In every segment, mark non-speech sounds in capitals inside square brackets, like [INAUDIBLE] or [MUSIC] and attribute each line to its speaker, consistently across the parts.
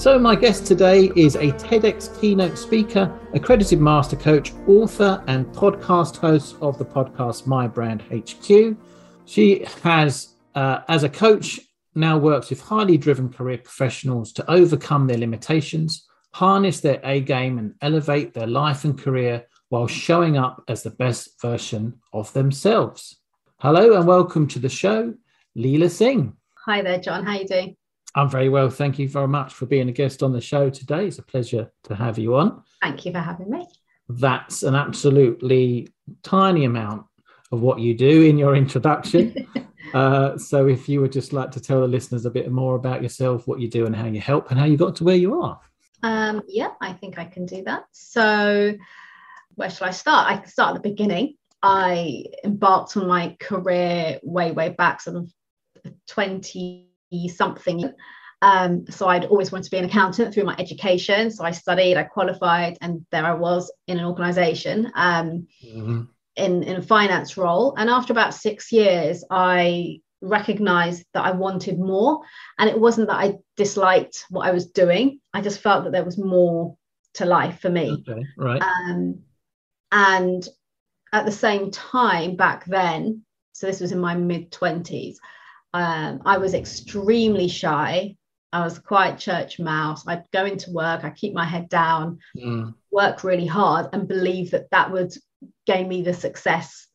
Speaker 1: So, my guest today is a TEDx keynote speaker, accredited master coach, author, and podcast host of the podcast Mi-Brand HQ. She has, uh, as a coach, now works with highly driven career professionals to overcome their limitations, harness their A game, and elevate their life and career while showing up as the best version of themselves. Hello and welcome to the show, Leila Singh.
Speaker 2: Hi there, John. How are you doing?
Speaker 1: I'm very well. Thank you very much for being a guest on the show today. It's a pleasure to have you on.
Speaker 2: Thank you for having me.
Speaker 1: That's an absolutely tiny amount of what you do in your introduction. [LAUGHS] uh, so, if you would just like to tell the listeners a bit more about yourself, what you do, and how you help, and how you got to where you are.
Speaker 2: Um, yeah, I think I can do that. So, where shall I start? I can start at the beginning. I embarked on my career way, way back, sort of 20 something. Um, so I'd always wanted to be an accountant through my education. So I studied, I qualified, and there I was in an organization um, mm-hmm. in, in a finance role. And after about six years, I recognized that I wanted more. And it wasn't that I disliked what I was doing, I just felt that there was more to life for me.
Speaker 1: Okay, right.
Speaker 2: Um, and at the same time, back then, so this was in my mid 20s, um, I was extremely shy. I was quite church mouse. I'd go into work, I keep my head down, mm. work really hard, and believe that that would gain me the success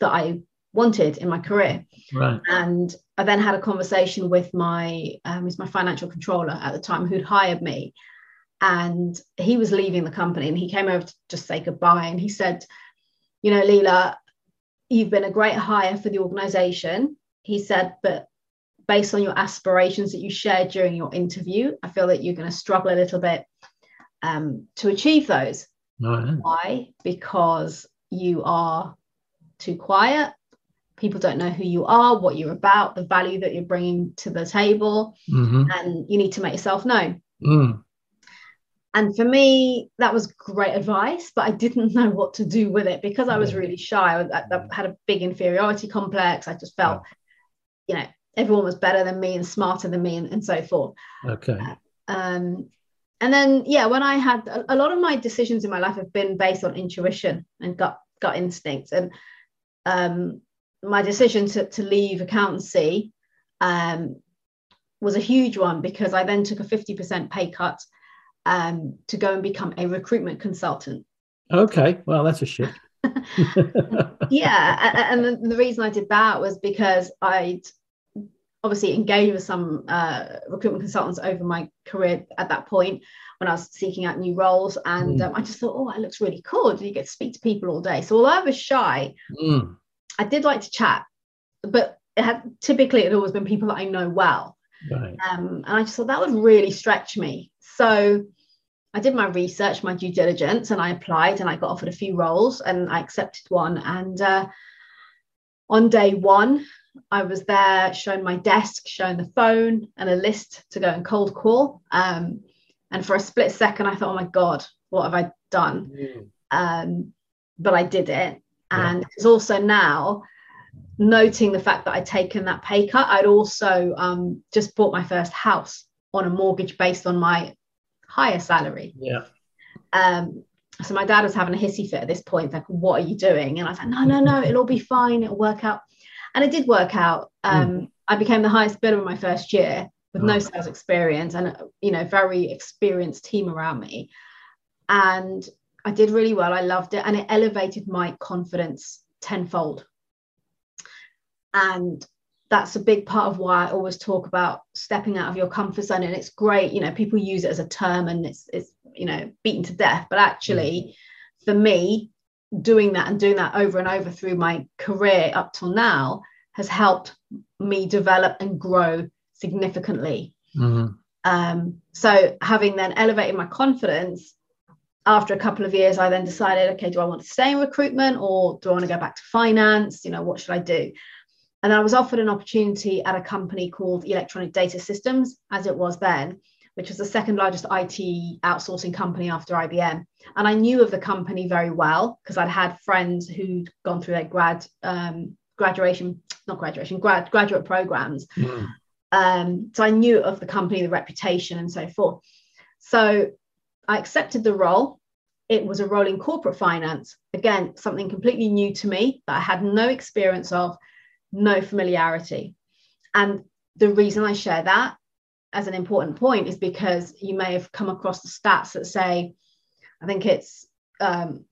Speaker 2: that I wanted in my career.
Speaker 1: Right.
Speaker 2: And I then had a conversation with my um, with my financial controller at the time who'd hired me, and he was leaving the company, and he came over to just say goodbye, and he said, "You know, Leila, you've been a great hire for the organisation." He said, but based on your aspirations that you shared during your interview, I feel that you're going to struggle a little bit um, to achieve those. Why? Because you are too quiet. People don't know who you are, what you're about, the value that you're bringing to the table,
Speaker 1: mm-hmm.
Speaker 2: and you need to make yourself known.
Speaker 1: Mm.
Speaker 2: And for me, that was great advice, but I didn't [LAUGHS] know what to do with it because I was really shy. I, I had a big inferiority complex. I just felt you know everyone was better than me and smarter than me and, and so forth.
Speaker 1: Okay.
Speaker 2: Um and then yeah when i had a, a, lot of my decisions in my life have been based on intuition and gut gut instinct and um my decision to, to leave accountancy um was a huge one because i then took a 50% pay cut um to go and become a recruitment consultant.
Speaker 1: Okay. Well that's a shift [LAUGHS]
Speaker 2: yeah. And the reason i did that was because i'd obviously engaged with some uh, recruitment consultants over my career at that point when i was seeking out new roles and mm. um, i just thought oh it looks really cool you get to speak to people all day so although i was shy
Speaker 1: mm.
Speaker 2: i did like to chat but it had typically it had always been people that i know well
Speaker 1: right.
Speaker 2: um, and i just thought that would really stretch me so I did my research, my due diligence, and I applied and I got offered a few roles and I accepted one. And uh, on day one, I was there showing my desk, showing the phone and a list to go and cold call. Um, and for a split second, I thought, oh my God, what have I done?
Speaker 1: Mm.
Speaker 2: Um, but I did it. And yeah. it's also now noting the fact that I'd taken that pay cut, I'd also um, just bought my first house on a mortgage based on my higher salary.
Speaker 1: Yeah.
Speaker 2: Um, so my dad was having a hissy fit at this point, like, what are you doing? And I was like, no, no, no, it'll all be fine, it'll work out. And it did work out. Um, mm. I became the highest bidder in my first year with oh. no sales experience and you know, very experienced team around me. And I did really well. I loved it. And it elevated my confidence tenfold. And that's a big part of why I always talk about stepping out of your comfort zone. And it's great, you know, people use it as a term and it's it's you know beaten to death. But actually, mm. for me, doing that and doing that over and over through my career up till now has helped me develop and grow significantly.
Speaker 1: Mm-hmm.
Speaker 2: Um, so having then elevated my confidence after a couple of years, I then decided, okay, do I want to stay in recruitment or do I want to go back to finance? You know, what should I do? And I was offered an opportunity at a company called Electronic Data Systems, as it was then, which was the second largest IT outsourcing company after IBM. And I knew of the company very well because I'd had friends who'd gone through their grad um, graduation, not graduation, grad graduate programs. Mm. Um, so I knew of the company, the reputation, and so forth. So I accepted the role. It was a role in corporate finance. Again, something completely new to me that I had no experience of, no familiarity. And the reason I share that as an important point is because you may have come across the stats that say, I think it's, um,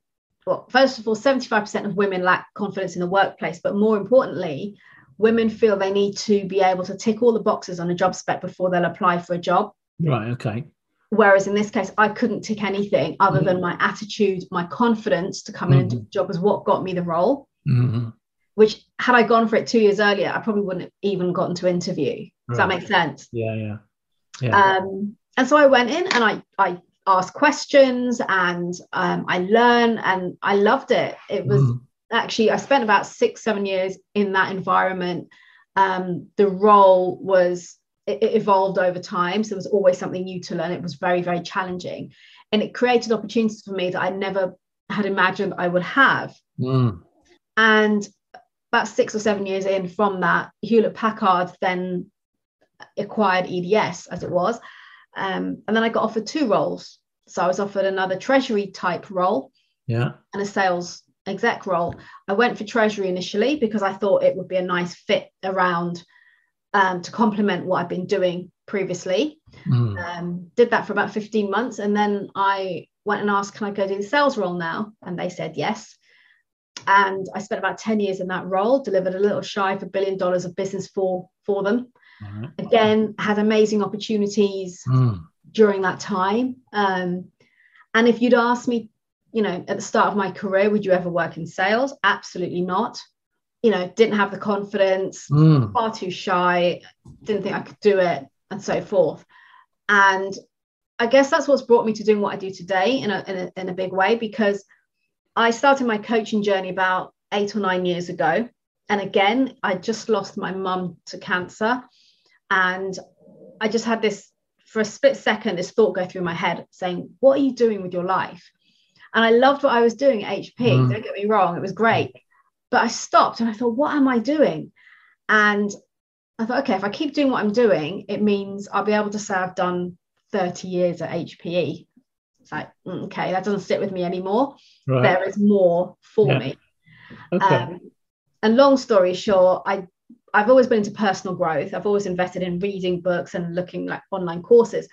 Speaker 2: well, first of all, 75% of women lack confidence in the workplace, but more importantly, women feel they need to be able to tick all the boxes on a job spec before they'll apply for a job.
Speaker 1: Right. Okay.
Speaker 2: Whereas in this case, I couldn't tick anything other mm than my attitude, my confidence to come mm-hmm. in and do mm-hmm. the job was what got me the role. Mm-hmm. Which, had I gone for it two years earlier, I probably wouldn't have even gotten to interview. Does right. that make sense?
Speaker 1: Yeah, yeah, yeah.
Speaker 2: Um, and so I went in and I I asked questions and um, I learned and I loved it. It was mm. actually I spent about six seven years in that environment. Um, the role was it, it evolved over time. So there was always something new to learn. It was very, very challenging. And it created opportunities for me that I never had imagined I would have. Mm. And about six or seven years in from that, Hewlett Packard then acquired EDS as it was. Um, and then I got offered two roles. So I was offered another treasury type role
Speaker 1: yeah.
Speaker 2: and a sales exec role. I went for treasury initially because I thought it would be a nice fit around um, to complement what I've been doing previously. Mm. Um, did that for about 15 months. And then I went and asked, can I go do the sales role now? And they said yes. And I spent about 10 years in that role, delivered a little shy of a billion dollars of business for, for them. Mm-hmm. Again, had amazing opportunities mm. during that time. Um, and if you'd asked me, you know, at the start of my career, would you ever work in sales? Absolutely not you know, didn't have the confidence, mm. far too shy, didn't think I could do it, and so forth. And I guess that's what's brought me to doing what I do today in a, in a, in a big way because I started my coaching journey about eight or nine years ago. And again, I just lost my mum to cancer. And I just had this, for a split second, this thought go through my head saying, What are you doing with your life? And I loved what I was doing at HP. Mm. Don't get me wrong, it was great. But I stopped and I thought, what am I doing? And I thought, okay, if I keep doing what I'm doing, it means I'll be able to say I've done 30 years at HPE. It's like, mm, okay, that doesn't sit with me anymore. Right. There is more for yeah. me. Okay. Um, and long story short, I I've always been into personal growth. I've always invested in reading books and looking like online courses.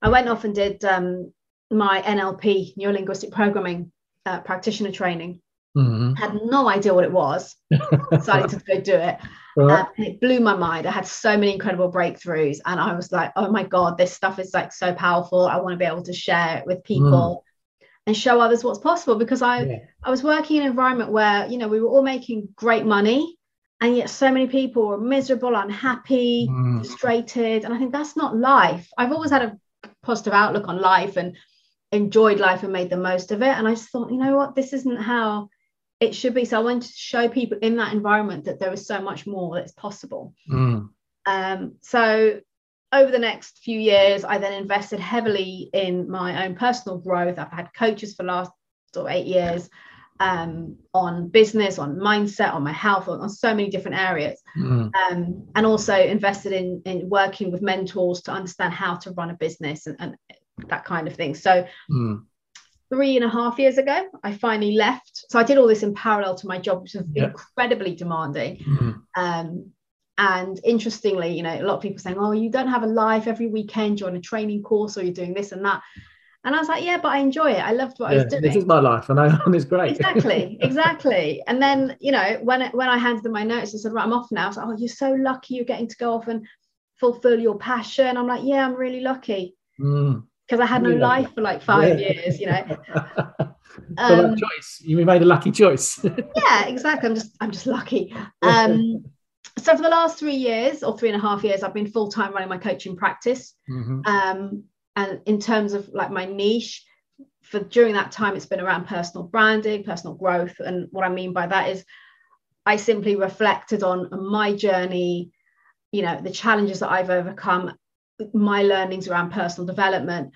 Speaker 2: I went off and did um, my NLP, neuro linguistic programming uh, practitioner training. Mm-hmm. Had no idea what it was. [LAUGHS] Decided to go do it. Right. and it blew my mind. I had so many incredible breakthroughs, and I was like, "Oh my god, this stuff is like so powerful. I want to be able to share it with people." Mm. And show others what's possible because I yeah. I was working in an environment where you know we were all making great money, and yet so many people were miserable, unhappy, mm. frustrated, and I think that's not life. I've always had a positive outlook on life and enjoyed life and made the most of it. And I just thought, you know what, this isn't how it should be. So I wanted to show people in that environment that there is so much more that's possible. Mm. Um, so over the next few years, I then invested heavily in my own personal growth. I've had coaches for the last sort of eight years um, on business, on mindset, on my health, on, on so many different areas. Mm. Um, and also invested in, in working with mentors to understand how to run a business and, and that kind of thing. So mm three and a half years ago, I finally left. So I did all this in parallel to my job, which was yeah. incredibly demanding. Mm-hmm. Um, and interestingly, you know, a lot of people saying, "Oh, you don't have a life every weekend. You're on a training course, or you're doing this and that." And I was like, "Yeah, but I enjoy it. I loved what yeah, I was doing.
Speaker 1: This is my life, and I, [LAUGHS] it's great."
Speaker 2: Exactly, [LAUGHS] exactly. and then, you know, when when I handed them my notes and said, "Right, I'm off now," I was like, "Oh, you're so lucky. You're getting to go off and fulfill your passion." I'm like, "Yeah, I'm really lucky." Mm because I had no life for like five yeah. years, you know. [LAUGHS]
Speaker 1: um, choice. You made a lucky choice. [LAUGHS]
Speaker 2: yeah, exactly. I'm just I'm just lucky. Um, so for the last three years or three and a half years, I've been full time running my coaching practice. Mm-hmm. Um, and in terms of like my niche, for during that time, it's been around personal branding, personal growth. And what I mean by that is I simply reflected on my journey, you know, the challenges that I've overcome, my learnings around personal development,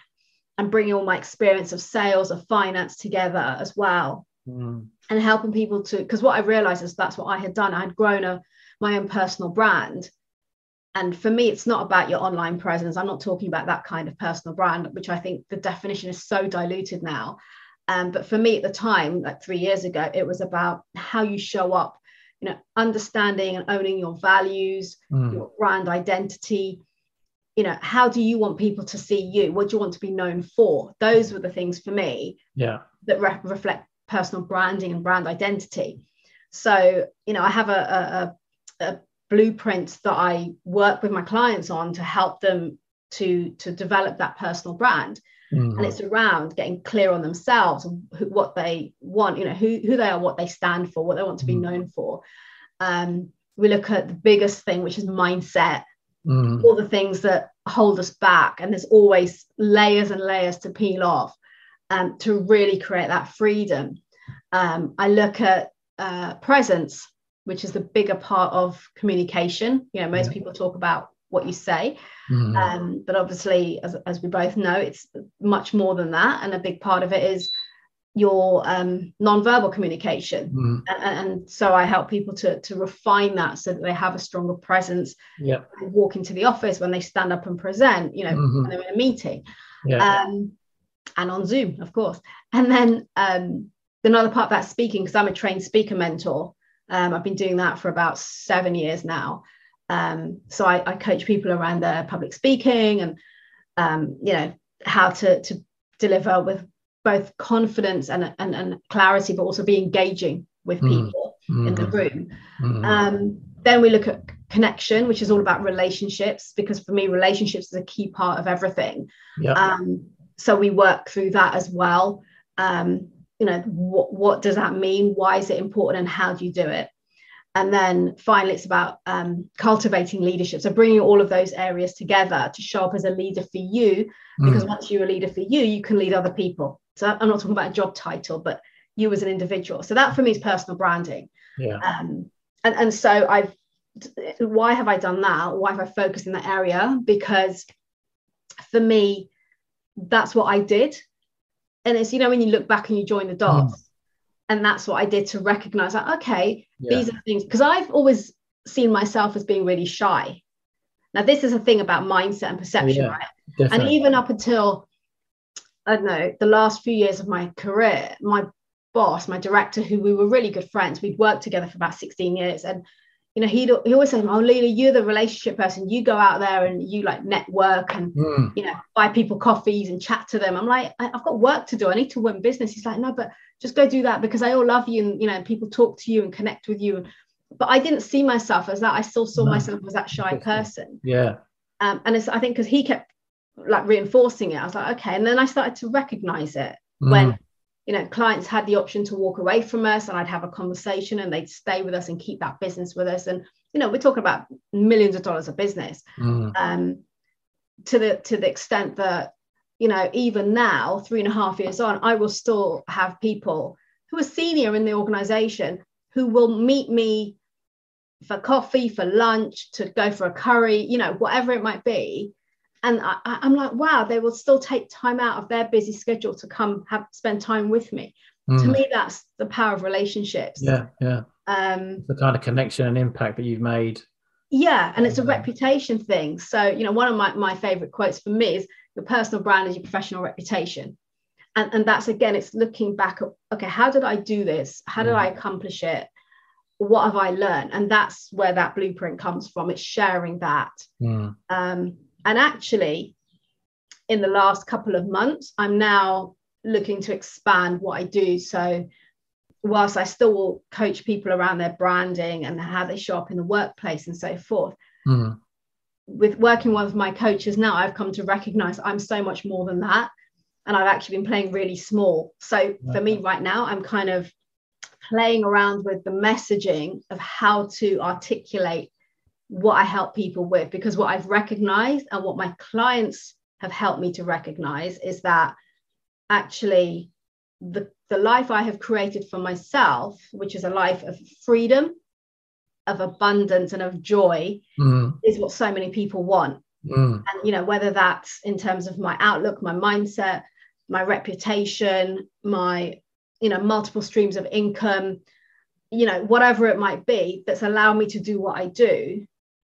Speaker 2: and bringing all my experience of sales, of finance together as well. Mm. And helping people to, because what I realized is that's what I had done. I had grown a my own personal brand. And for me, it's not about your online presence. I'm not talking about that kind of personal brand, which I think the definition is so diluted now. Um, but for me at the time, like three years ago, it was about how you show up, you know, understanding and owning your values, mm. your brand identity. You know, how do you want people to see you? What do you want to be known for? Those were the things for me
Speaker 1: yeah.
Speaker 2: that re- reflect personal branding and brand identity. So, you know, I have a, a, a blueprint that I work with my clients on to help them to, to develop that personal brand. Mm-hmm. And it's around getting clear on themselves and who, what they want, you know, who, who they are, what they stand for, what they want to be mm-hmm. known for. Um, we look at the biggest thing, which is mindset, mm-hmm. all the things that hold us back. And there's always layers and layers to peel off um, to really create that freedom. Um, I look at uh, presence, which is the bigger part of communication. You know, most yeah. people talk about what you say, mm-hmm. um, but obviously, as, as we both know, it's much more than that. And a big part of it is your um, non-verbal communication mm-hmm. and, and, so i help people to, to refine that so that they have a stronger presence
Speaker 1: yeah
Speaker 2: walk into the office when they stand up and present you know mm-hmm. when they're in a meeting yeah. um, and on Zoom, of course. And then um, another part about speaking, because I'm a trained speaker mentor. Um, I've been doing that for about seven years now. Um, so I, I, coach people around their public speaking and um, you know how to to deliver with both confidence and, and, and clarity, but also be engaging with mm. people mm. in the mm. room. Mm. then we look at connection, which is all about relationships, because for me, relationships is a key part of everything.
Speaker 1: Yep. Um,
Speaker 2: so we work through that as well um, you know what, what does that mean why is it important and how do you do it and then finally it's about um, cultivating leadership so bringing all of those areas together to show up as a leader for you because mm. once you're a leader for you you can lead other people so i'm not talking about a job title but you as an individual so that for me is personal branding
Speaker 1: yeah um,
Speaker 2: and, and so i've why have i done that why have i focused in that area because for me that's what I did. And it's, you know, when you look back and you join the dots, mm. and that's what I did to recognize that, okay, yeah. these are things, because I've always seen myself as being really shy. Now, this is a thing about mindset and perception, yeah, right? Definitely. And even up until, I don't know, the last few years of my career, my boss, my director, who we were really good friends, we'd worked together for about 16 years. And you know, he'd he always said, "Oh, Leila, you're the relationship person. You go out there and you like network and mm. you know buy people coffees and chat to them." I'm like, I, have got work to do. I need to win business. He's like, "No, but just go do that because I all love you and you know people talk to you and connect with you." But I didn't see myself as that. I still saw no. myself as that shy person.
Speaker 1: Yeah.
Speaker 2: Um, and it's I think because he kept like reinforcing it, I was like, okay. And then I started to recognize it mm. when you know clients had the option to walk away from us and i'd have a conversation and they'd stay with us and keep that business with us and you know we're talking about millions of dollars of business mm. um, to the to the extent that you know even now three and a half years on i will still have people who are senior in the organization who will meet me for coffee for lunch to go for a curry you know whatever it might be and I, am like, wow, they will still take time out of their busy schedule to come have spend time with me. Mm. To me, that's the power of relationships.
Speaker 1: Yeah, yeah. Um, the kind of connection and impact that you've made.
Speaker 2: Yeah, and it's a reputation thing. So, you know, one of my, my favorite quotes for me is your personal brand is your professional reputation. And, and that's again, it's looking back at, okay, how did I do this? How did mm. I accomplish it? What have I learned? And that's where that blueprint comes from. It's sharing that. Mm. Um, and actually, in the last couple of months, I'm now looking to expand what I do. So, whilst I still will coach people around their branding and how they show up in the workplace and so forth, mm-hmm. with working with my coaches now, I've come to recognize I'm so much more than that. And I've actually been playing really small. So, for me right now, I'm kind of playing around with the messaging of how to articulate what I help people with because what I've recognized and what my clients have helped me to recognize is that actually the, the life I have created for myself, which is a life of freedom, of abundance, and of joy, mm. is what so many people want. Mm. And, you know, whether that's in terms of my outlook, my mindset, my reputation, my, you know, multiple streams of income, you know, whatever it might be that's allowed me to do what I do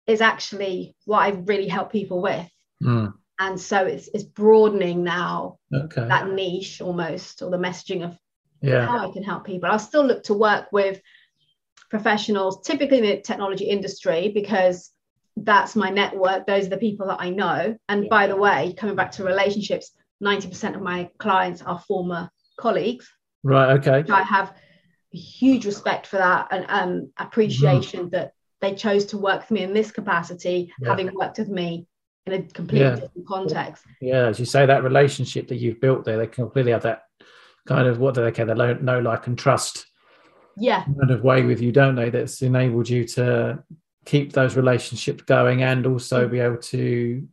Speaker 2: is actually what I really help people with. Mm and so it's it's broadening now okay. that niche almost or the messaging of yeah. how I can help people. I'll still look to work with professionals, typically in the technology industry, because that's my network. Those are the people that I know. And yeah. by the way, coming back to relationships, 90% of my clients are former colleagues.
Speaker 1: Right. Okay.
Speaker 2: I have huge respect for that and um, appreciation mm-hmm. that they chose to work with me in this capacity, yeah. having worked with me in a completely yeah. different context.
Speaker 1: Yeah, as you say, that relationship that you've built there, they completely have that kind of what do they care? They know, like, and trust.
Speaker 2: Yeah.
Speaker 1: Kind of way with you, don't they? That's enabled you to keep those relationships going and also mm-hmm. be able to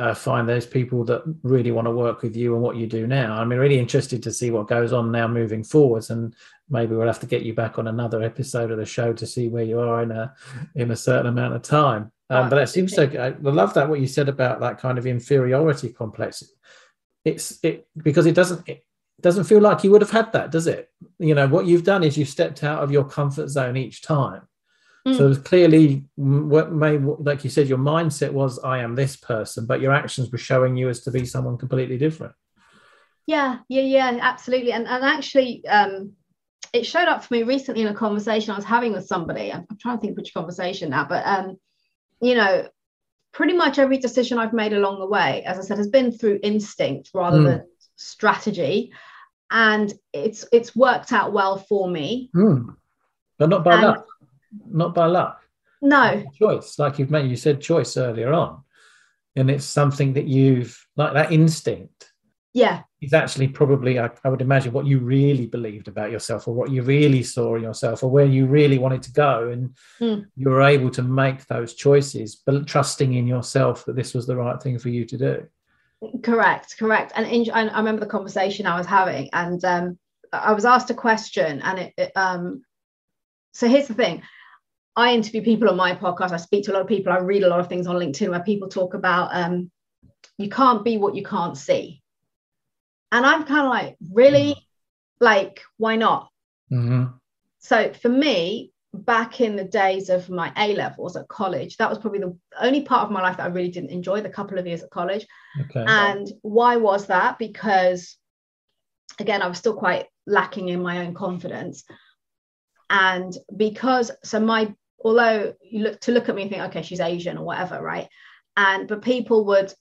Speaker 1: uh, find those people that really want to work with you and what you do now. I'm really interested to see what goes on now moving forwards, and maybe we'll have to get you back on another episode of the show to see where you are in a in a certain amount of time. Um, but that seems so. I love that what you said about that kind of inferiority complex. It's it because it doesn't it doesn't feel like you would have had that, does it? You know what you've done is you've stepped out of your comfort zone each time. Mm. So clearly, what may like you said, your mindset was I am this person, but your actions were showing you as to be someone completely different.
Speaker 2: Yeah, yeah, yeah, absolutely. And and actually, um, it showed up for me recently in a conversation I was having with somebody. I'm, I'm trying to think which conversation now, but um, you know, pretty much every decision I've made along the way, as I said, has been through instinct rather mm. than strategy. And it's it's worked out well for me.
Speaker 1: Mm. But not by and, luck. Not by luck.
Speaker 2: No.
Speaker 1: Choice. Like you've made you said choice earlier on. And it's something that you've like that instinct.
Speaker 2: Yeah
Speaker 1: is actually probably I, I, would imagine what you really believed about yourself or what you really saw in yourself or where you really wanted to go and mm. you were able to make those choices but trusting in yourself that this was the right thing for you to do
Speaker 2: correct correct and in, i remember the conversation i was having and um, i was asked a question and it, it um, so here's the thing i interview people on my podcast i speak to a lot of people i read a lot of things on linkedin where people talk about um, you can't be what you can't see and I'm kind of like, really? Mm-hmm. Like, why not? Mm-hmm. So for me, back in the days of my A levels at college, that was probably the only part of my life that I really didn't enjoy, the couple of years at college. Okay. And why was that? Because again, I was still quite lacking in my own confidence. And because so my although you look to look at me and think, okay, she's Asian or whatever, right? And but people would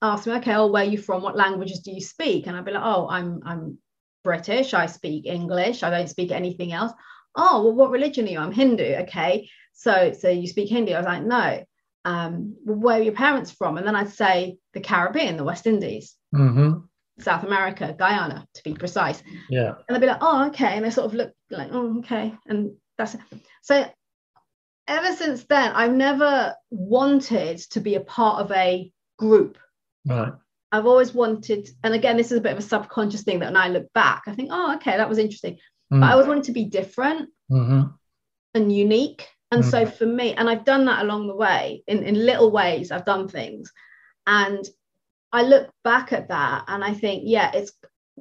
Speaker 2: ask me, okay, oh, where are you from? What languages do you speak? And I'd be like, oh, I'm I'm British. I speak English. I don't speak anything else. Oh, well, what religion are you? I'm Hindu. Okay, so so you speak Hindi? I was like, no. Um, well, where are your parents from? And then I'd say the Caribbean, the West Indies, mm-hmm. South America, Guyana, to be precise.
Speaker 1: Yeah.
Speaker 2: And they'd be like, oh, okay. And they sort of look like, oh, okay. And that's so. Ever since then, I've never wanted to be a part of a group
Speaker 1: Right.
Speaker 2: I've always wanted, and again, this is a bit of a subconscious thing that when I look back, I think, oh, okay, that was interesting. Mm. But I always wanted to be different mm-hmm. and unique. And mm. so for me, and I've done that along the way in, in little ways, I've done things. And I look back at that and I think, yeah, it's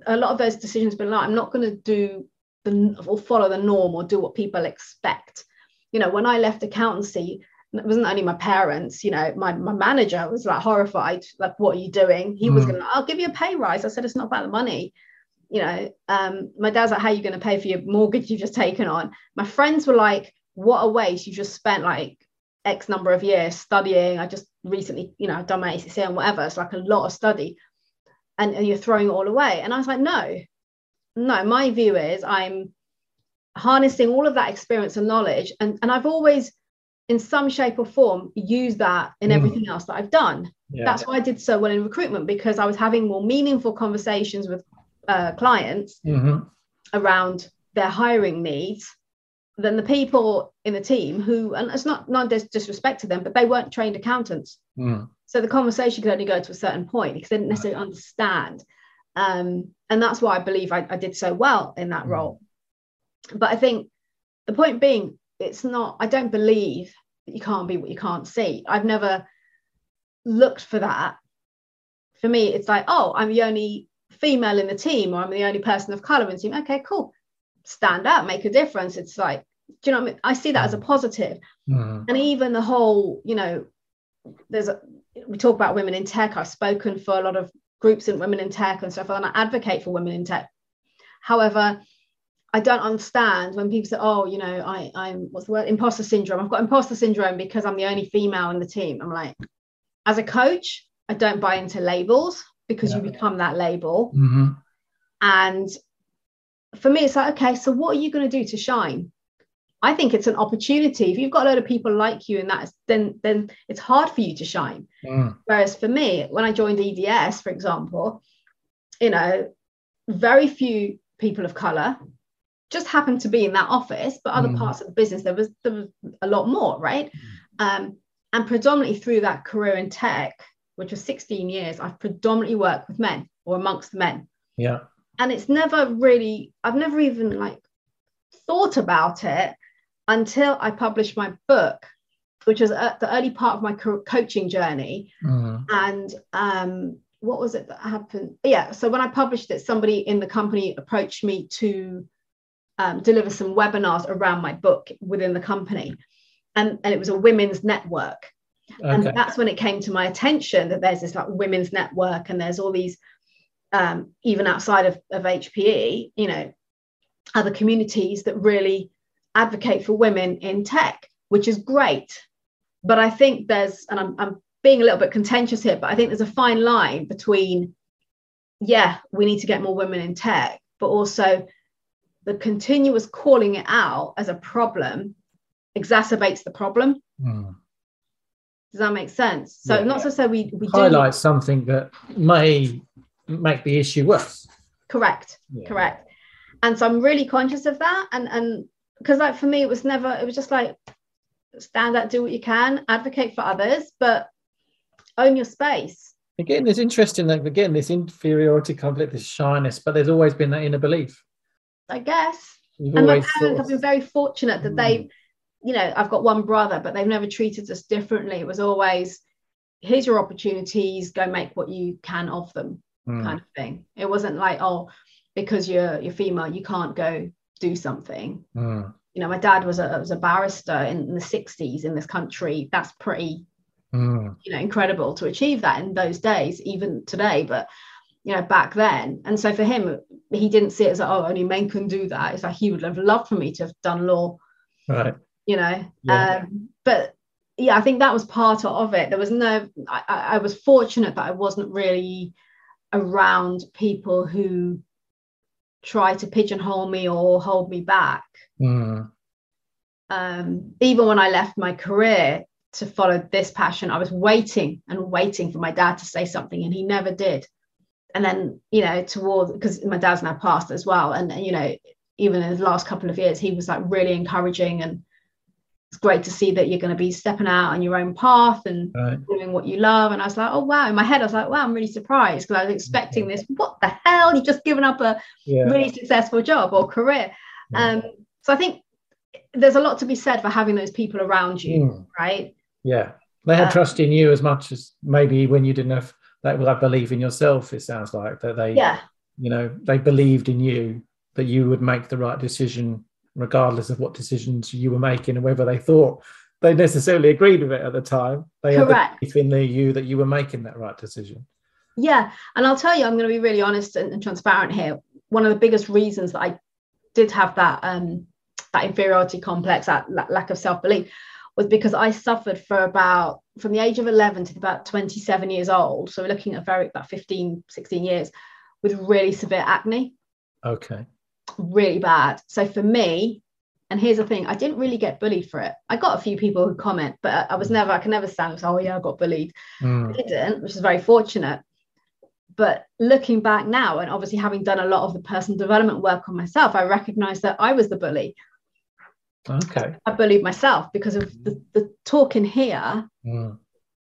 Speaker 2: a lot of those decisions been like, I'm not going to do the or follow the norm or do what people expect. You know, when I left accountancy, it wasn't only my parents, you know, my, my manager was like horrified, like, what are you doing? He mm. was gonna, I'll give you a pay rise. I said, it's not about the money. You know, um, my dad's like, how are you going to pay for your mortgage you've just taken on? My friends were like, what a waste. You just spent like X number of years studying. I just recently, you know, done my ACC and whatever. It's like a lot of study. And, and you're throwing it all away. And I was like, no, no, my view is I'm harnessing all of that experience and knowledge. And, and I've always in some shape or form used that in mm. everything else that I've done. Yeah. That's why I did so well in recruitment because I was having more meaningful conversations with uh, clients mm-hmm. around their hiring needs than the people in the team who, and it's not not disrespect to them, but they weren't trained accountants.
Speaker 1: Mm.
Speaker 2: So the conversation could only go to a certain point because they didn't necessarily understand. Um, and that's why I believe I, I did so well in that
Speaker 1: Mm.
Speaker 2: role. But I think the point being, it's not, I don't believe that you can't be what you can't see. I've never looked for that. For me, it's like, oh, I'm the only female in the team, or I'm the only person of color in the team. Okay, cool. Stand out, make a difference. It's like, do you know what I mean? I see that as a positive.
Speaker 1: Mm.
Speaker 2: And even the whole, you know, there's a, we talk about women in tech. I've spoken for a lot of groups and women in tech and stuff, and I advocate for women in tech. However, I don't understand when people say, "Oh, you know, I, I'm what's the word? Imposter syndrome. I've got imposter syndrome because I'm the only female in the team." I'm like, as a coach, I don't buy into labels because you become that label.
Speaker 1: Mhm.
Speaker 2: And for me, it's like, okay, so what are you going to do to shine? I think it's an opportunity. If you've got a lot of people like you, and that's then then it's hard for you to shine.
Speaker 1: Mm.
Speaker 2: Whereas for me, when I joined EDS, for example, you know, very few people of color just happened to be in that office, but other
Speaker 1: Mm.
Speaker 2: parts of the business there was there was a lot more, right? Um, and predominantly through that career in tech, which was 16 years, I've predominantly worked with men or amongst men
Speaker 1: Yeah.
Speaker 2: and it's never really i've never even like thought about it until i published my book which was at the early part of my co- coaching journey
Speaker 1: Mm.
Speaker 2: and um what was it that happened yeah so when i published it somebody in the company approached me to um, deliver some webinars around my book within the company. And, and it was a women's network. And that's when it came to my attention that there's this like women's network and there's all these um, even outside of, of hpe you know other communities that really advocate for women in tech which is great. But i think there's and I'm, I'm being a little bit contentious here but i think there's a fine line between yeah we need to get more women in tech but also the continuous calling it out as a problem exacerbates the problem
Speaker 1: Mm.
Speaker 2: does that make sense? So
Speaker 1: Yeah.
Speaker 2: not to say we we do
Speaker 1: Highlight something that may make the issue worse.
Speaker 2: correct,
Speaker 1: Yeah.
Speaker 2: correct. And so I'm really conscious of that. And and because like for me, it was never, it was just like stand up, do what you can, advocate for others, but own your space.
Speaker 1: Again, it's interesting that again this inferiority complex, this shyness, but there's always been that inner belief.
Speaker 2: I guess.
Speaker 1: You've
Speaker 2: And my parents have been very fortunate that
Speaker 1: Mm.
Speaker 2: they, you know, I've got one brother, but they've never treated us differently. It was always, here's your opportunities, go make what you can of them.
Speaker 1: Mm.
Speaker 2: kind of thing. It wasn't like, oh, because you're you're female, you can't go do something.
Speaker 1: Mm.
Speaker 2: You know, my dad was a was a barrister in the 60s in this country. That's pretty,
Speaker 1: Mm.
Speaker 2: you know, incredible to achieve that in those days, even today. But you know, back then. And so for him, he didn't see it as like, oh, only men can do that. It's like he would have loved for me to have done law,
Speaker 1: Right.
Speaker 2: you know.
Speaker 1: Yeah.
Speaker 2: Um, but yeah, I think that was part of it. There was no, I, I was fortunate that I wasn't really around people who try to pigeonhole me or hold me back.
Speaker 1: Mm.
Speaker 2: Um, even when I left my career to follow this passion, I was waiting and waiting for my dad to say something, and he never did. And then, you know, towards because my dad's now passed as well, and you know, even in the last couple of years, he was like really encouraging, and it's great to see that you're going to be stepping out on your own path and
Speaker 1: Right.
Speaker 2: doing what you love. And I was like, oh wow! In my head, I was like, wow, I'm really surprised because I was expecting this. What the hell? You've just given up a
Speaker 1: Yeah.
Speaker 2: really successful job or career.
Speaker 1: Yeah.
Speaker 2: Um, so I think there's a lot to be said for having those people around you,
Speaker 1: Mm.
Speaker 2: right?
Speaker 1: Yeah. They had
Speaker 2: Uh,
Speaker 1: trust in you as much as maybe when you didn't have that that belief in yourself, it sounds like that they
Speaker 2: Yeah,
Speaker 1: you know, they believed in you that you would make the right decision regardless of what decisions you were making and whether they thought they necessarily agreed with it at the time. They had
Speaker 2: Correct.
Speaker 1: the belief in the, you that you were making that right decision.
Speaker 2: yeah. And I'll tell you, I'm going to be really honest and, and transparent here. One of the biggest reasons that I did have that um, that inferiority complex, that la- lack of self belief, was because I suffered for about from the age of 11 to about 27 years old. So we're looking at very about 15, 16 years with really severe acne.
Speaker 1: Okay.
Speaker 2: really bad. So for me, and here's the thing, I didn't really get bullied for it. I got a few people who comment, but I was never, I can never stand oh yeah, I got bullied.
Speaker 1: Mm.
Speaker 2: I didn't, which is very fortunate. But looking back now, and obviously having done a lot of the personal development work on myself, I recognize that I was the bully.
Speaker 1: Okay.
Speaker 2: I bullied myself because of the, the talk in here,
Speaker 1: Mm.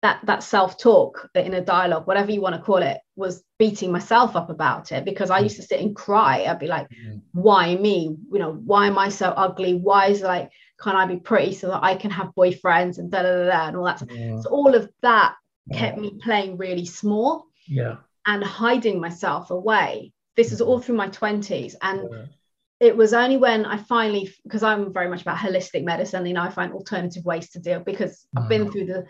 Speaker 2: that that self-talk in a dialogue, whatever you want to call it, was beating myself up about it because I used to sit and cry. I'd be like,
Speaker 1: Mm.
Speaker 2: why me? You know, why am I so ugly? Why is like, can't I be pretty so that I can have boyfriends and da da da, da and all that.
Speaker 1: Mm.
Speaker 2: So all of that kept me playing really small
Speaker 1: Yeah.
Speaker 2: and hiding myself away. This is all through my 20s. And
Speaker 1: Yeah.
Speaker 2: It was only when I finally, because I'm very much about holistic medicine, you know, I find alternative ways to deal because I've been
Speaker 1: Mhm.
Speaker 2: through the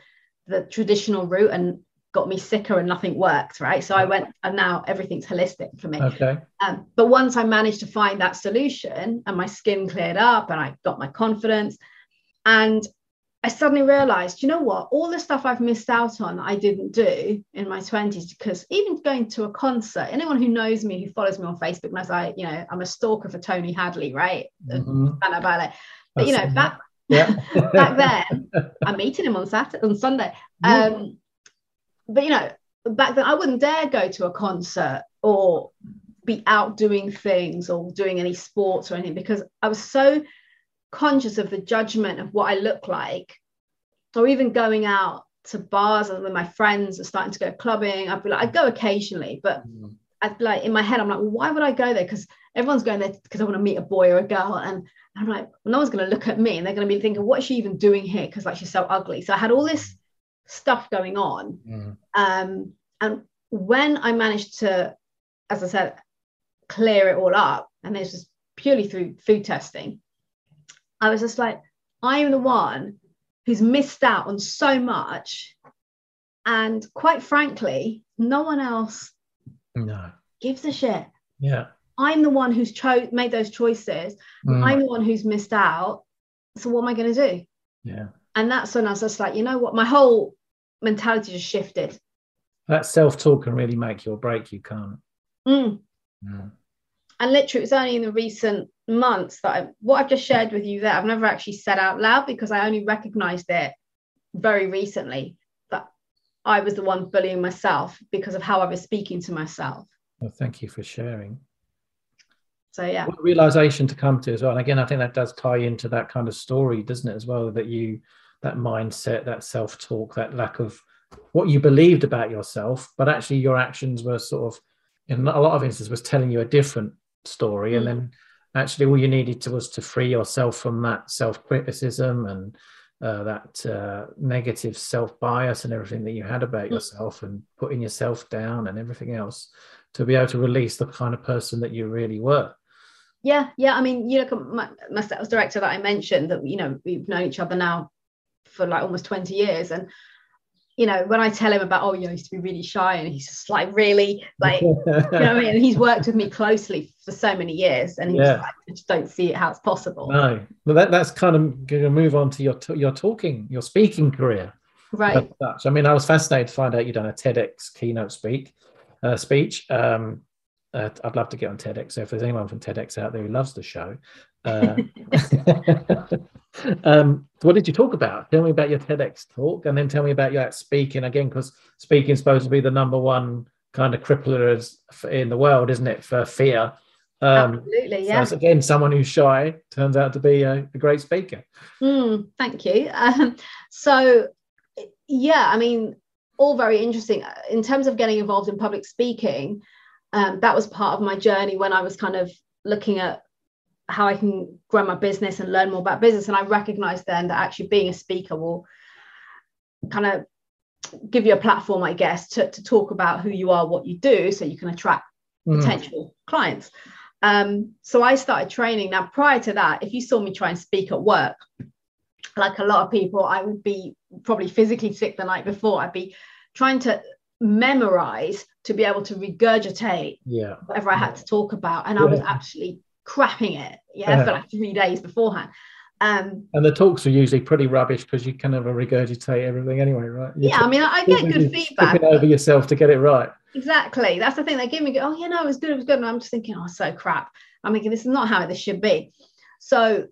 Speaker 2: the traditional route and got me sicker and nothing worked, right? So I went and now everything's holistic for me.
Speaker 1: Okay.
Speaker 2: Um, but once I managed to find that solution and my skin cleared up and I got my confidence, and I suddenly realized, you know what, all the stuff I've missed out on, I didn't do in my 20s because even going to a concert, anyone who knows me, who follows me on Facebook knows I, you know, I'm a stalker for Tony Hadley, right?
Speaker 1: Mhm.
Speaker 2: Fan about it. But you know, back
Speaker 1: Yeah. [LAUGHS]
Speaker 2: back then, I'm meeting him on Saturday on Sunday.
Speaker 1: Yeah.
Speaker 2: Um, but you know, back then I wouldn't dare go to a concert or be out doing things or doing any sports or anything because I was so conscious of the judgment of what I look like, or even going out to bars and when my friends are starting to go clubbing. I'd be like, I'd go occasionally, but
Speaker 1: Mm.
Speaker 2: I'd be like in my head, I'm like, well, why would I go there? Because everyone's going there because I want to meet a boy or a girl. And I'm like, well, no one's going to look at me and they're going to be thinking, what is she even doing here? Because like she's so ugly. So I had all this stuff going on.
Speaker 1: Mm.
Speaker 2: Um, and when I managed to, as I said, clear it all up, and this was purely through food testing, I was just like, I'm the one who's missed out on so much. And quite frankly, no one else
Speaker 1: No.
Speaker 2: gives a shit.
Speaker 1: Yeah.
Speaker 2: I'm the one who's cho- made those choices.
Speaker 1: Mm.
Speaker 2: I'm the one who's missed out. So what am I going to do?
Speaker 1: Yeah.
Speaker 2: And that's when I was just like, you know what? My whole mentality just shifted.
Speaker 1: That self talk can really make you or break you, can't it?
Speaker 2: Mm.
Speaker 1: Mm.
Speaker 2: And literally, it was only in the recent months that I, what I've just shared with you there, I've never actually said out loud because I only recognized it very recently that I was the one bullying myself because of how I was speaking to myself.
Speaker 1: Well, thank you for sharing.
Speaker 2: So, yeah.
Speaker 1: What a realization to come to as well. And again, I think that does tie into that kind of story, doesn't it, as well? That you, that mindset, that self talk, that lack of what you believed about yourself, but actually your actions were sort of, in a lot of instances, was telling you a different story. And
Speaker 2: Mm.
Speaker 1: then actually all you needed to was to free yourself from that self criticism and uh, that uh, negative self bias and everything that you had about
Speaker 2: Mm.
Speaker 1: yourself and putting yourself down and everything else to be able to release the kind of person that you really were.
Speaker 2: Yeah, yeah. I mean, you look at my, my sales director that I mentioned that you know we've known each other now for like almost 20 years. And you know, when I tell him about, oh, you know, I used to be really shy, and he's just like really like, you know I mean? And [LAUGHS] he's worked with me closely for so many years, and he's
Speaker 1: Yeah.
Speaker 2: like, I just don't see it how it's possible.
Speaker 1: No, well, that, that's kind of going to move on to your your talking, your speaking career.
Speaker 2: Right.
Speaker 1: I mean, I was fascinated to find out you'd done a TEDx keynote speak uh, speech. Um, uh, I'd love to get on TEDx. So if there's anyone from TEDx out there who loves the show, uh, [LAUGHS] [LAUGHS] um, what did you talk about? Tell me about your TEDx talk, and then tell me about your speaking again, because speaking is supposed to be the number one kind of crippler in the world, isn't it, for fear? Um,
Speaker 2: Absolutely. Yeah.
Speaker 1: it's, again, someone who's shy turns out to be a, a great speaker.
Speaker 2: Mm, thank you. Um, so, yeah, I mean, all very interesting. In terms of getting involved in public speaking, um, that was part of my journey when I was kind of looking at how I can grow my business and learn more about business. And I recognized then that actually being a speaker will kind of give you a platform, I guess, to, to talk about who you are, what you do, so you can attract
Speaker 1: Mm.
Speaker 2: potential clients. Um, so I started training. Now, prior to that, if you saw me try and speak at work, like a lot of people, I would be probably physically sick the night before. I'd be trying to memorize to be able to regurgitate
Speaker 1: Yeah.
Speaker 2: whatever I had to talk about. And I was actually crapping it, yeah, for like three days beforehand. Um,
Speaker 1: And the talks are usually pretty rubbish because you kind of regurgitate everything anyway, right? You're
Speaker 2: yeah, I mean, I I get good feedback.
Speaker 1: Over yourself to get it right.
Speaker 2: Exactly. That's the thing. They give me, oh, yeah, no, it was good. It was good. And I'm just thinking, oh, so crap. I'm thinking, this is not how this should be. So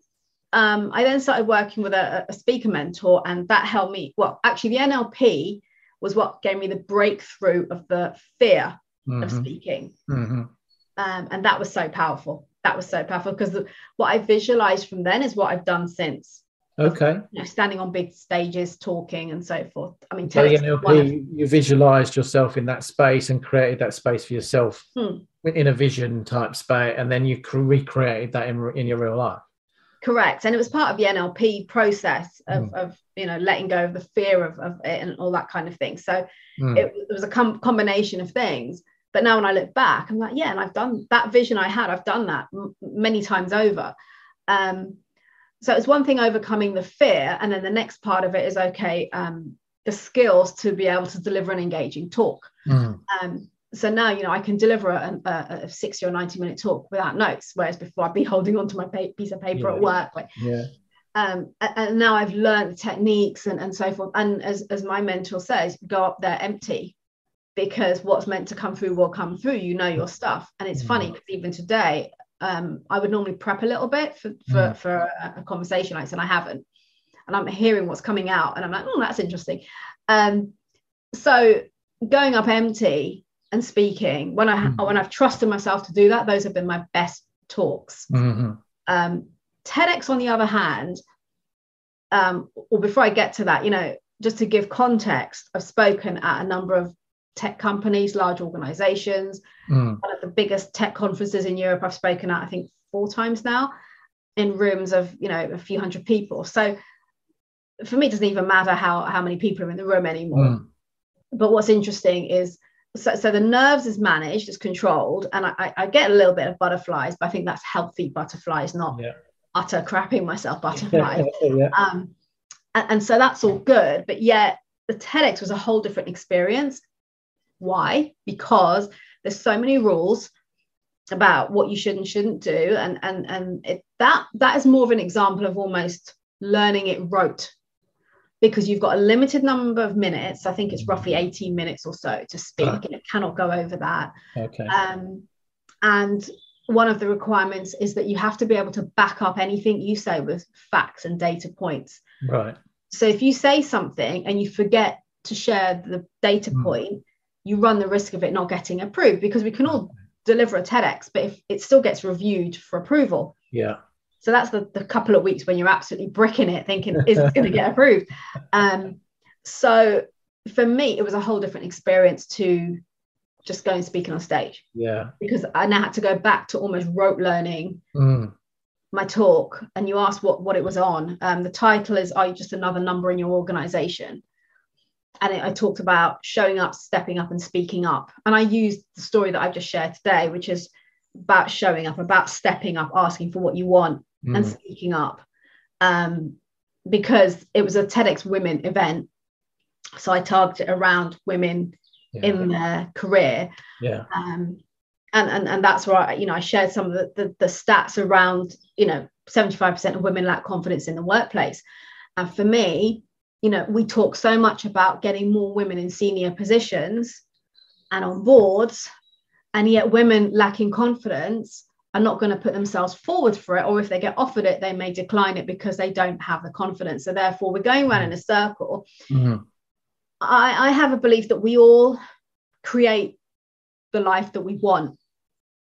Speaker 2: um, I then started working with a, a speaker mentor, and that helped me. Well, actually, the NLP was what gave me the breakthrough of the fear of
Speaker 1: Mhm,
Speaker 2: speaking.
Speaker 1: mhm.
Speaker 2: Um, and that was so powerful. That was so powerful because what I visualized from then is what I've done since.
Speaker 1: Okay.
Speaker 2: You know, standing on big stages, talking, and so forth. I mean,
Speaker 1: So NLP, you visualized yourself in that space and created that space for yourself
Speaker 2: Hmm.
Speaker 1: in a vision type space, and then you recreated that in, in your real life.
Speaker 2: correct and it was part of the nlp process of,
Speaker 1: Mm.
Speaker 2: of you know letting go of the fear of, of it and all that kind of thing so
Speaker 1: Mm.
Speaker 2: it, it was a com- combination of things but now when i look back i'm like yeah and i've done that vision i had i've done that m- many times over um, so it's one thing overcoming the fear and then the next part of it is okay um, the skills to be able to deliver an engaging talk
Speaker 1: Mm.
Speaker 2: um, so now, you know, I can deliver a, a, a 60 or 90 minute talk without notes, whereas before I'd be [LAUGHS] holding onto my pa- piece of paper
Speaker 1: Yeah.
Speaker 2: at work. Like,
Speaker 1: Yeah.
Speaker 2: um, and now I've learned the techniques and, and so forth. And as, as my mentor says, go up there empty because what's meant to come through will come through. You know your stuff. And it's funny
Speaker 1: Mm.
Speaker 2: because even today, um, I would normally prep a little bit for, for,
Speaker 1: Mm.
Speaker 2: for a, a conversation like this, and I haven't. And I'm hearing what's coming out, and I'm like, oh, that's interesting. Um, so going up empty and speaking when I
Speaker 1: Mm.
Speaker 2: when I've trusted myself to do that, those have been my best talks.
Speaker 1: Mhm.
Speaker 2: Um, TEDx, on the other hand, um, or before I get to that, you know, just to give context, I've spoken at a number of tech companies, large organizations,
Speaker 1: Mm.
Speaker 2: one of the biggest tech conferences in Europe. I've spoken at, I think, four times now in rooms of, you know, a few hundred people. So for me, it doesn't even matter how, how many people are in the room anymore.
Speaker 1: Mm.
Speaker 2: But what's interesting is so, so the nerves is managed, is controlled, and I, I- I get a little bit of butterflies, but I think that's healthy butterflies, not
Speaker 1: Yeah.
Speaker 2: utter crapping myself butterflies. [LAUGHS]
Speaker 1: yeah.
Speaker 2: um, and, and so that's all good, but yet the TEDx was a whole different experience. Why? Because there's so many rules about what you should and shouldn't do, and and and it, that that is more of an example of almost learning it rote because you've got a limited number of minutes. I think it's roughly 18 minutes or so to speak, and it cannot go over that.
Speaker 1: Okay.
Speaker 2: Um, and one of the requirements is that you have to be able to back up anything you say with facts and data points.
Speaker 1: right.
Speaker 2: So if you say something and you forget to share the data
Speaker 1: Mm.
Speaker 2: point, you run the risk of it not getting approved because we can all deliver a TEDx, but if it still gets reviewed for approval.
Speaker 1: Yeah.
Speaker 2: So that's the, the couple of weeks when you're absolutely bricking it, thinking, is it going to get [LAUGHS] approved? Um, so for me, it was a whole different experience to just going speaking on stage
Speaker 1: Yeah.
Speaker 2: because I now had to go back to almost rote learning
Speaker 1: Mm.
Speaker 2: my talk. And you asked what, what it was on. Um, the title is Are You Just Another Number in Your Organization? And it, I talked about showing up, stepping up, and speaking up. And I used the story that I've just shared today, which is about showing up, about stepping up, asking for what you want, and
Speaker 1: Mm.
Speaker 2: speaking up um, because it was a TEDx women event. So I targeted around women
Speaker 1: Yeah.
Speaker 2: in their career.
Speaker 1: yeah.
Speaker 2: Um, and, and, and that's where I, you know, I shared some of the, the, the stats around, you know, 75% of women lack confidence in the workplace. And for me, you know, we talk so much about getting more women in senior positions and on boards, and yet women lacking confidence are not going to put themselves forward for it, or if they get offered it, they may decline it because they don't have the confidence. So therefore, we're going around in a circle.
Speaker 1: Mhm.
Speaker 2: I, I have a belief that we all create the life that we want.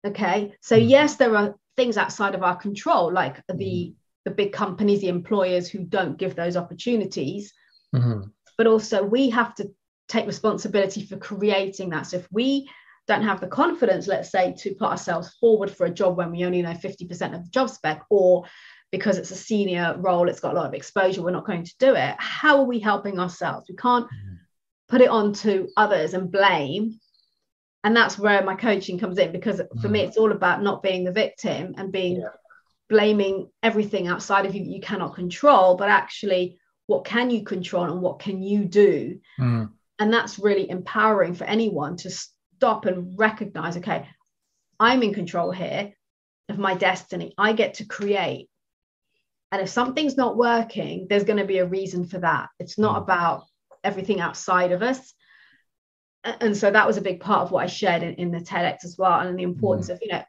Speaker 2: Okay. So
Speaker 1: Mm.
Speaker 2: yes, there are things outside of our control, like the the big companies, the employers who don't give those opportunities,
Speaker 1: Mhm.
Speaker 2: but also we have to take responsibility for creating that. So if we don't have the confidence, let's say, to put ourselves forward for a job when we only know 50% of the job spec, or because it's a senior role, it's got a lot of exposure, we're not going to do it. How are we helping ourselves? We can't
Speaker 1: Mhm.
Speaker 2: put it on to others and blame. And that's where my coaching comes in because for me,
Speaker 1: Mhm.
Speaker 2: it's all about not being the victim and being
Speaker 1: Yeah.
Speaker 2: blaming everything outside of you that you cannot control, but actually, what can you control and what can you do?
Speaker 1: Mm.
Speaker 2: And that's really empowering for anyone to stop and recognize okay, I'm in control here of my destiny. I get to create. And if something's not working, there's going to be a reason for that. It's not
Speaker 1: Mm.
Speaker 2: about everything outside of us. And so that was a big part of what I shared in, in the TEDx as well, and the importance of, you know,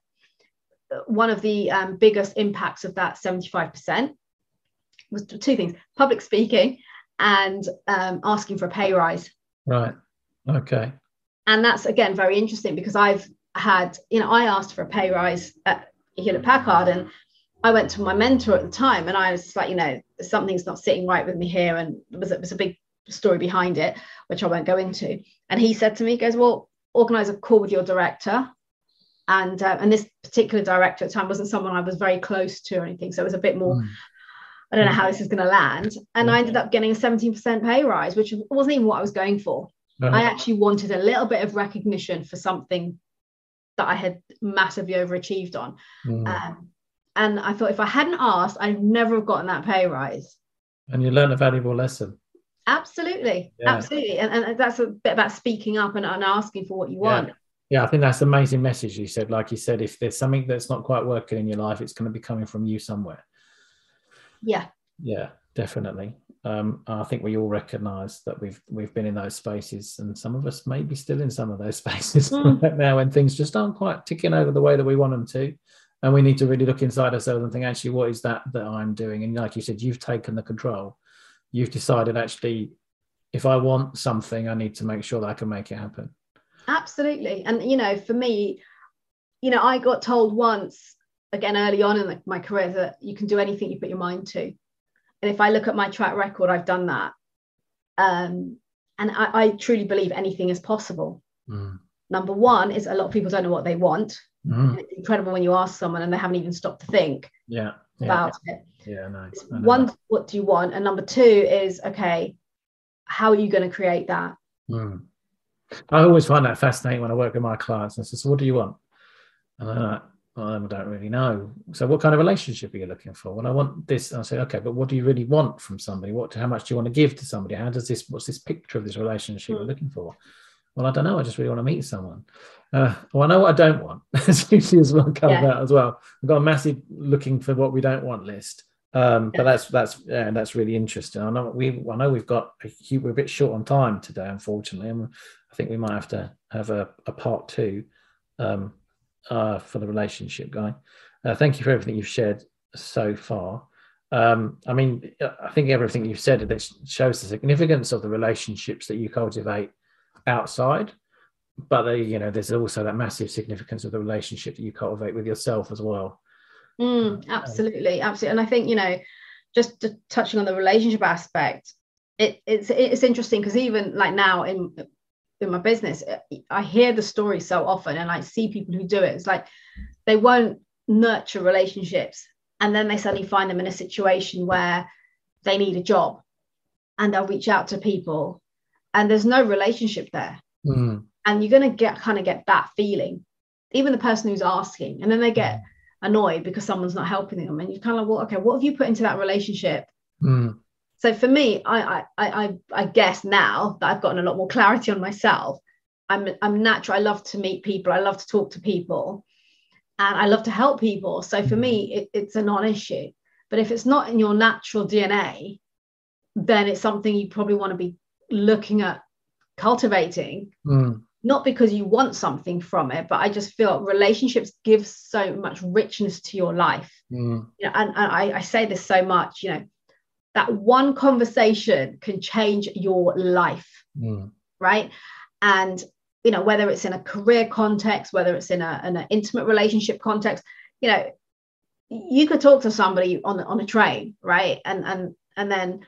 Speaker 2: one of the um, biggest impacts of that 75% was two things public speaking and um, asking for a pay rise
Speaker 1: Right. Okay.
Speaker 2: and that's again very interesting because i've had you know i asked for a pay rise at, Hewlett Packard. And I went to my mentor at the time and I was like, you know, something's not sitting right with me here. And there was, there was a big story behind it, which I won't go into. And he said to me, he goes, well, organize a call with your director. And, uh, and this particular director at the time wasn't someone I was very close to or anything. So it was a bit more, mm. I don't know how this is going to land. And I ended up getting a 17% pay rise, which wasn't even what I was going for. Uh-huh. I actually wanted a little bit of recognition for something that I had massively overachieved on. Mm. Um, and I thought if I hadn't asked, I'd never have gotten that pay rise.
Speaker 1: And you learned a valuable lesson.
Speaker 2: Absolutely. Yeah. Absolutely. And, and that's a bit about speaking up and, and asking for what you
Speaker 1: yeah.
Speaker 2: want.
Speaker 1: Yeah, I think that's the amazing message you said. Like you said, if there's something that's not quite working in your life, it's going to be coming from you somewhere.
Speaker 2: Yeah.
Speaker 1: Yeah, definitely. Um, I think we all recognise that we've we've been in those spaces, and some of us may be still in some of those [LAUGHS] spaces mm. now, when things just aren't quite ticking over the way that we want them to and we need to really look inside ourselves and think actually what is that that i'm doing and like you said you've taken the control you've decided actually if i want something i need to make sure that i can make it happen
Speaker 2: absolutely and you know for me you know i got told once again early on in my career that you can do anything you put your mind to and if i look at my track record i've done that um, and I, I, truly believe anything is possible mm. number one is a lot of people don't know what they want Mm. It's incredible when you ask someone and they haven't even stopped to think
Speaker 1: yeah,
Speaker 2: yeah about
Speaker 1: it. Yeah, no,
Speaker 2: One, what do you want? And number two is okay, how are you going to create that?
Speaker 1: Mm. I always find that fascinating when I work with my clients and I say, So, what do you want? And they're like, I don't really know. So, what kind of relationship are you looking for? Well, I want this. I say, okay, but what do you really want from somebody? What, how much do you want to give to somebody? How does this, what's this picture of this relationship mm. you're looking for? Well, I don't know. I just really want to meet someone. Uh, well, I know what I don't want. [LAUGHS] It's usually as well comes yeah. out as well. We've got a massive looking for what we don't want list. Um, but that's that's yeah, that's really interesting. I know we I know we've got a, we're a bit short on time today, unfortunately, and I think we might have to have a, a part two um, uh, for the relationship guy. Uh, thank you for everything you've shared so far. Um, I mean, I think everything you've said that shows the significance of the relationships that you cultivate outside but they, you know, there's also that massive significance of the relationship that you cultivate with yourself as well.
Speaker 2: Mm, absolutely, absolutely. And I think you know, just touching on the relationship aspect, it, it's it's interesting because even like now in in my business, I hear the story so often, and I see people who do it. It's like they won't nurture relationships, and then they suddenly find them in a situation where they need a job, and they'll reach out to people, and there's no relationship there. Mm and you're going to get kind of get that feeling even the person who's asking and then they get annoyed because someone's not helping them and you're kind of like well okay what have you put into that relationship mm. So for me I, I i i guess now that i've gotten a lot more clarity on myself i'm i'm natural. I love to meet people. I love to talk to people. And i love to help people. So for me it, it's a non-issue. But if it's not in your natural dna then it's something you probably want to be looking at cultivating. Mm. Not because you want something from it, but I just feel relationships give so much richness to your life. Mm. You know, and, and I, I say this so much, you know, that one conversation can change your life. Mm. Right. And you know, whether it's in a career context, whether it's in, a, in an intimate relationship context, you know, you could talk to somebody on on a train, right? And and and then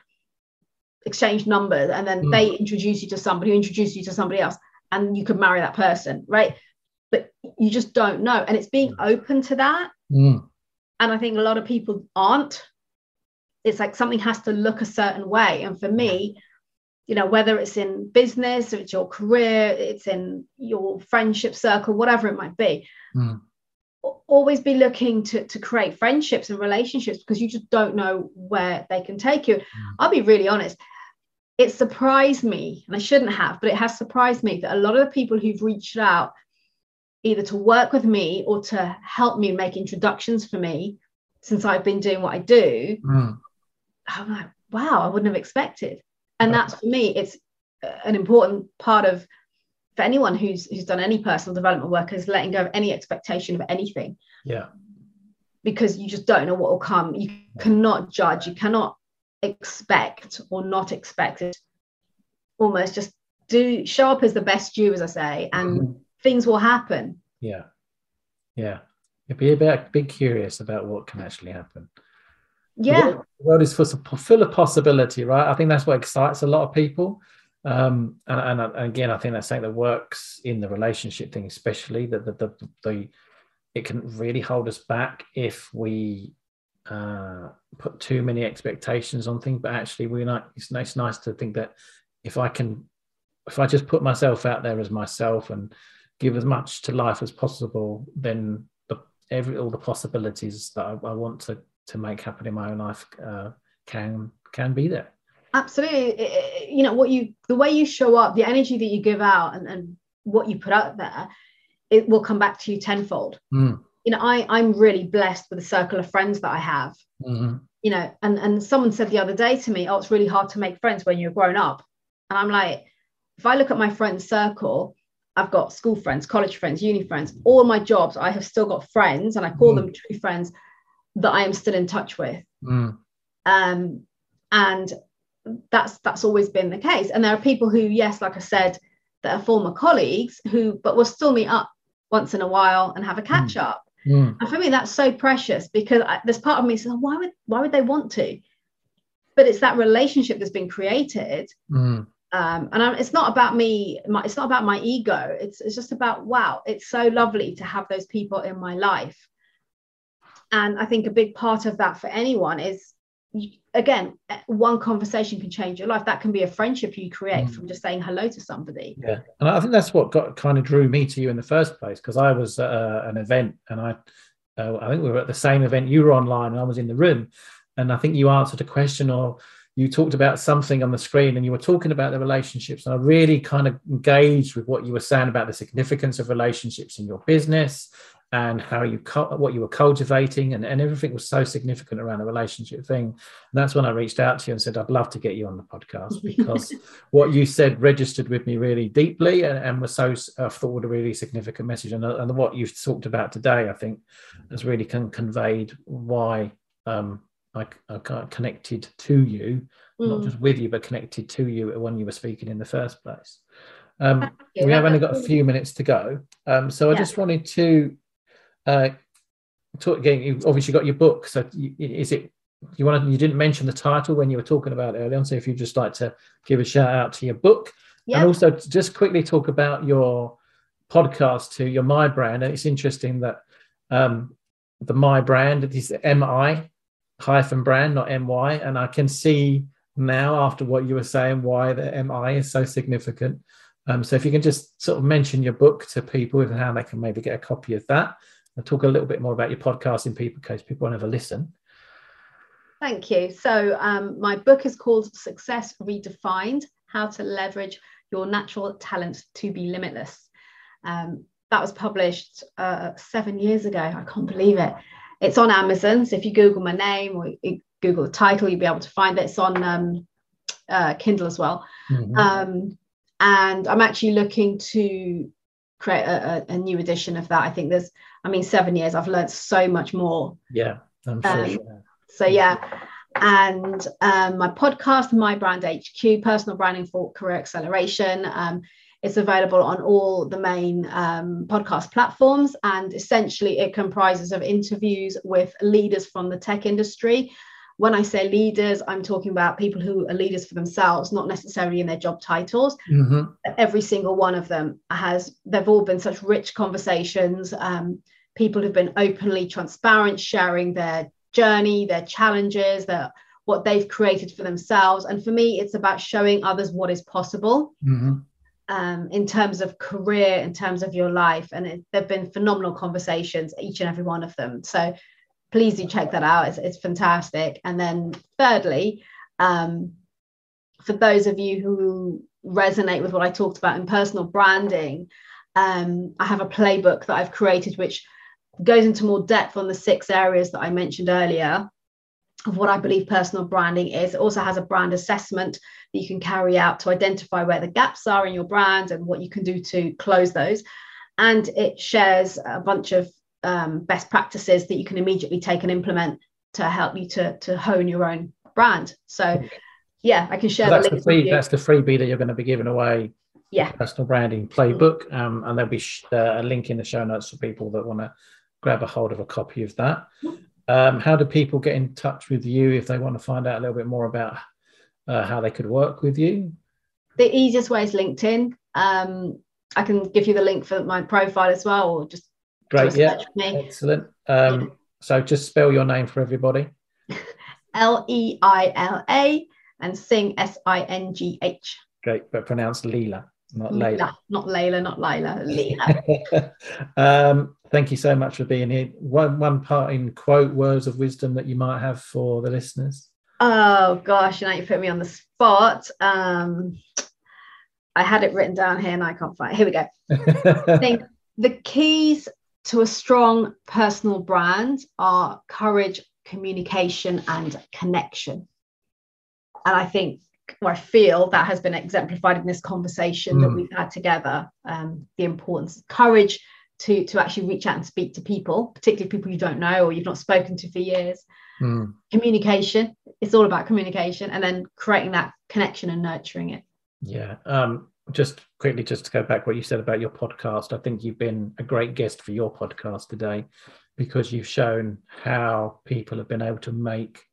Speaker 2: exchange numbers, and then mm. they introduce you to somebody who introduces you to somebody else and you could marry that person, right? But you just don't know. And it's being open to that. Mm. And I think a lot of people aren't. It's like something has to look a certain way. And for me, you know, whether it's in business or it's your career, it's in your friendship circle, whatever it might be, mm. always be looking to, to create friendships and relationships because you just don't know where they can take you. Mm. I'll be really honest it surprised me, and I shouldn't have, but it has surprised me that a lot of the people who've reached out either to work with me or to help me make introductions for me since I've been doing what I do, mm. I'm like, wow, I wouldn't have expected. And that's for me, it's an important part of for anyone who's who's done any personal development work is letting go of any expectation of anything.
Speaker 1: Yeah.
Speaker 2: Because you just don't know what will come. You cannot judge. You cannot expect or not expect it almost just do show up as the best you as i say and mm-hmm. things will happen
Speaker 1: yeah yeah be about be curious about what can actually happen.
Speaker 2: Yeah,
Speaker 1: the world is full of possibility, right? I think that's what excites a lot of people. Um, and, and, again, I think that's something that works in the relationship thing, especially that the, the, the, it can really hold us back if we uh, put too many expectations on things. But actually, we're not. It's nice, nice to think that if I can, if I just put myself out there as myself and give as much to life as possible, then the every all the possibilities that I, I want to to make happen in my own life uh, can can be there
Speaker 2: absolutely you know what you the way you show up the energy that you give out and, and what you put out there it will come back to you tenfold mm. you know i i'm really blessed with the circle of friends that i have mm-hmm. you know and and someone said the other day to me oh it's really hard to make friends when you're grown up and i'm like if i look at my friend circle i've got school friends college friends uni friends all my jobs i have still got friends and i call mm. them true friends that i am still in touch with mm. um and that's that's always been the case and there are people who yes like i said that are former colleagues who but will still meet up once in a while and have a catch mm. up mm. and for me that's so precious because I, there's part of me says why would why would they want to but it's that relationship that's been created mm. um, and I'm, it's not about me my, it's not about my ego it's, it's just about wow it's so lovely to have those people in my life and i think a big part of that for anyone is again one conversation can change your life. That can be a friendship you create mm. from just saying hello to somebody.
Speaker 1: Yeah. And i think that's what got kind of drew me to you in the first place because i was at uh, an event and i uh, i think we were at the same event you were online and i was in the room. And i think you answered a question or you talked about something on the screen and you were talking about the relationships. And i really kind of engaged with what you were saying about the significance of relationships in your business and how you what you were cultivating and, and everything was so significant around the relationship thing. And that's when i reached out to you and said i'd love to get you on the podcast [LAUGHS] because what you said registered with me really deeply and, and was so i thought a really significant message. And, and what you've talked about today i think has really con- conveyed why um, I, I connected to you mm. not just with you but connected to you when you were speaking in the first place. Um, we have only got a few minutes to go. Um, so i just wanted to uh, talk, again, you obviously got your book. So is it you want to, you didn't mention the title when you were talking about it earlier on. So if you'd just like to give a shout out to your book yep. and also just quickly talk about your podcast to your Mi-Brand. And it's interesting that um, the Mi-Brand is mi hyphen brand, not my. And I can see now after what you were saying why the mi is so significant. Um, so if you can just sort of mention your book to people and how they can maybe get a copy of that and talk a little bit more about your podcasting people in case people want to listen.
Speaker 2: Thank you. So, um, my book is called Success Redefined How to Leverage Your Natural Talent to Be Limitless. Um, that was published uh, seven years ago. I can't believe it. It's on Amazon. So, if you Google my name or Google the title, you'll be able to find it. It's on um, uh, Kindle as well. Mm-hmm. Um, and I'm actually looking to create a, a, new edition of that. I think there's, I mean, seven years, I've learned so much more.
Speaker 1: Yeah, I'm sure. Um,
Speaker 2: so yeah. And um, my podcast, Mi-Brand HQ, personal branding for career acceleration. Um, it's available on all the main um, podcast platforms, and essentially it comprises of interviews with leaders from the tech industry when I say leaders, I'm talking about people who are leaders for themselves, not necessarily in their job titles. Mm-hmm. Every single one of them has, they've all been such rich conversations. Um, people who've been openly transparent, sharing their journey, their challenges, their what they've created for themselves. And for me, it's about showing others what is possible. Mm-hmm. Um, in terms of career, in terms of your life. And it, there have been phenomenal conversations, each and every one of them. So please do check that out. It's, it's fantastic. And then, thirdly, um, for those of you who resonate with what I talked about in personal branding, um, I have a playbook that I've created which goes into more depth on the six areas that I mentioned earlier of what I believe personal branding is. It also has a brand assessment that you can carry out to identify where the gaps are in your brand and what you can do to close those. And it shares a bunch of um, best practices that you can immediately take and implement to help you to to hone your own brand. So yeah, I can share
Speaker 1: that's the, the free that's the freebie that you're going to be giving away.
Speaker 2: Yeah,
Speaker 1: personal branding playbook, um, and there'll be sh- uh, a link in the show notes for people that want to grab a hold of a copy of that. Um, how do people get in touch with you if they want to find out a little bit more about uh, how they could work with you?
Speaker 2: The easiest way is LinkedIn. Um, I can give you the link for my profile as well, or just
Speaker 1: great, yeah, excellent. Um, so just spell your name for everybody. [LAUGHS]
Speaker 2: L E I L A and Singh S I N G H.
Speaker 1: Great, but pronounced Leela, not Layla.
Speaker 2: Not Layla, not Layla, Leela. [LAUGHS]
Speaker 1: um, thank you so much for being here. One one part in quote words of wisdom that you might have for the listeners.
Speaker 2: Oh gosh, you know you put me on the spot. Um, I had it written down here and I can't find it. Here we go. I [LAUGHS] think the keys to a strong personal brand are courage, communication, and connection. And I think, or I feel that has been exemplified in this conversation mm. that hmm. we've had together. Um, the importance of courage to, to actually reach out and speak to people, particularly people you don't know or you've not spoken to for years. Mm. Communication, it's all about communication, and then creating that connection and nurturing it.
Speaker 1: Yeah. Um, just quickly, just to go back what you said about your podcast, I think you've been a great guest for your podcast today because you've shown how people have been able to make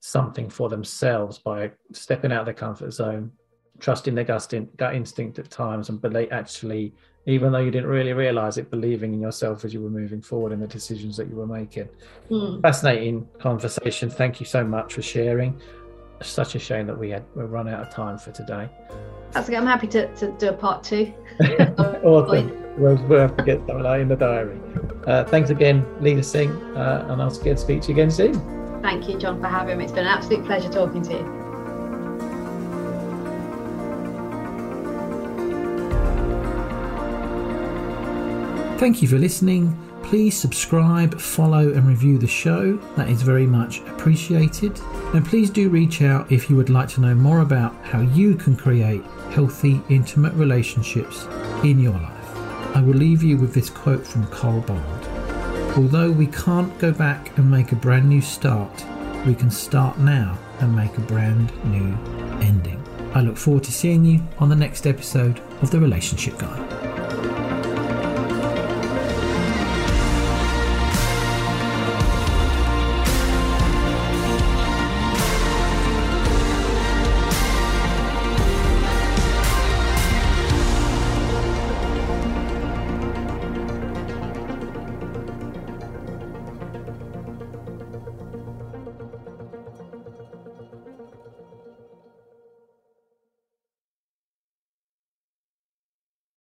Speaker 1: something for themselves by stepping out of their comfort zone, trusting their gut, in, gut instinct at times, and believe, actually, even though you didn't really realize it, believing in yourself as you were moving forward in the decisions that you were making. Mm. Fascinating conversation. Thank you so much for sharing. Such a shame that we had we run out of time for today.
Speaker 2: That's okay. I'm happy to, to do a part two. [LAUGHS]
Speaker 1: awesome. We'll, we'll have to get some of that in the diary. Uh, thanks again, Leila Singh, uh, and I'll get to speak to you again soon.
Speaker 2: Thank you, John, for having me. It's been an absolute pleasure talking to you.
Speaker 1: Thank you for listening. Please subscribe, follow, and review the show. That is very much appreciated. And please do reach out if you would like to know more about how you can create healthy, intimate relationships in your life. I will leave you with this quote from Carl Bard Although we can't go back and make a brand new start, we can start now and make a brand new ending. I look forward to seeing you on the next episode of The Relationship Guy.